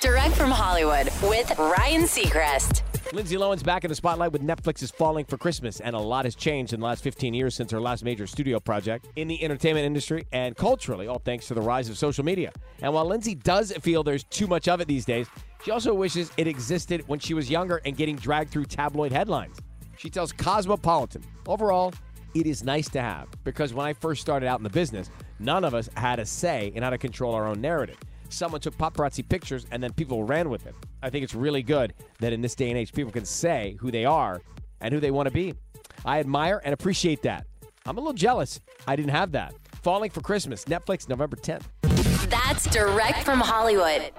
Direct from Hollywood with Ryan Seacrest. Lindsay Lohan's back in the spotlight with Netflix's Falling for Christmas, and a lot has changed in the last 15 years since her last major studio project in the entertainment industry and culturally, all thanks to the rise of social media. And while Lindsay does feel there's too much of it these days, she also wishes it existed when she was younger and getting dragged through tabloid headlines. She tells Cosmopolitan, overall, it is nice to have because when I first started out in the business, none of us had a say in how to control our own narrative someone took paparazzi pictures and then people ran with it. I think it's really good that in this day and age, people can say who they are and who they want to be. I admire and appreciate that. I'm a little jealous. I didn't have that. Falling for Christmas, Netflix, November 10th. That's direct from Hollywood.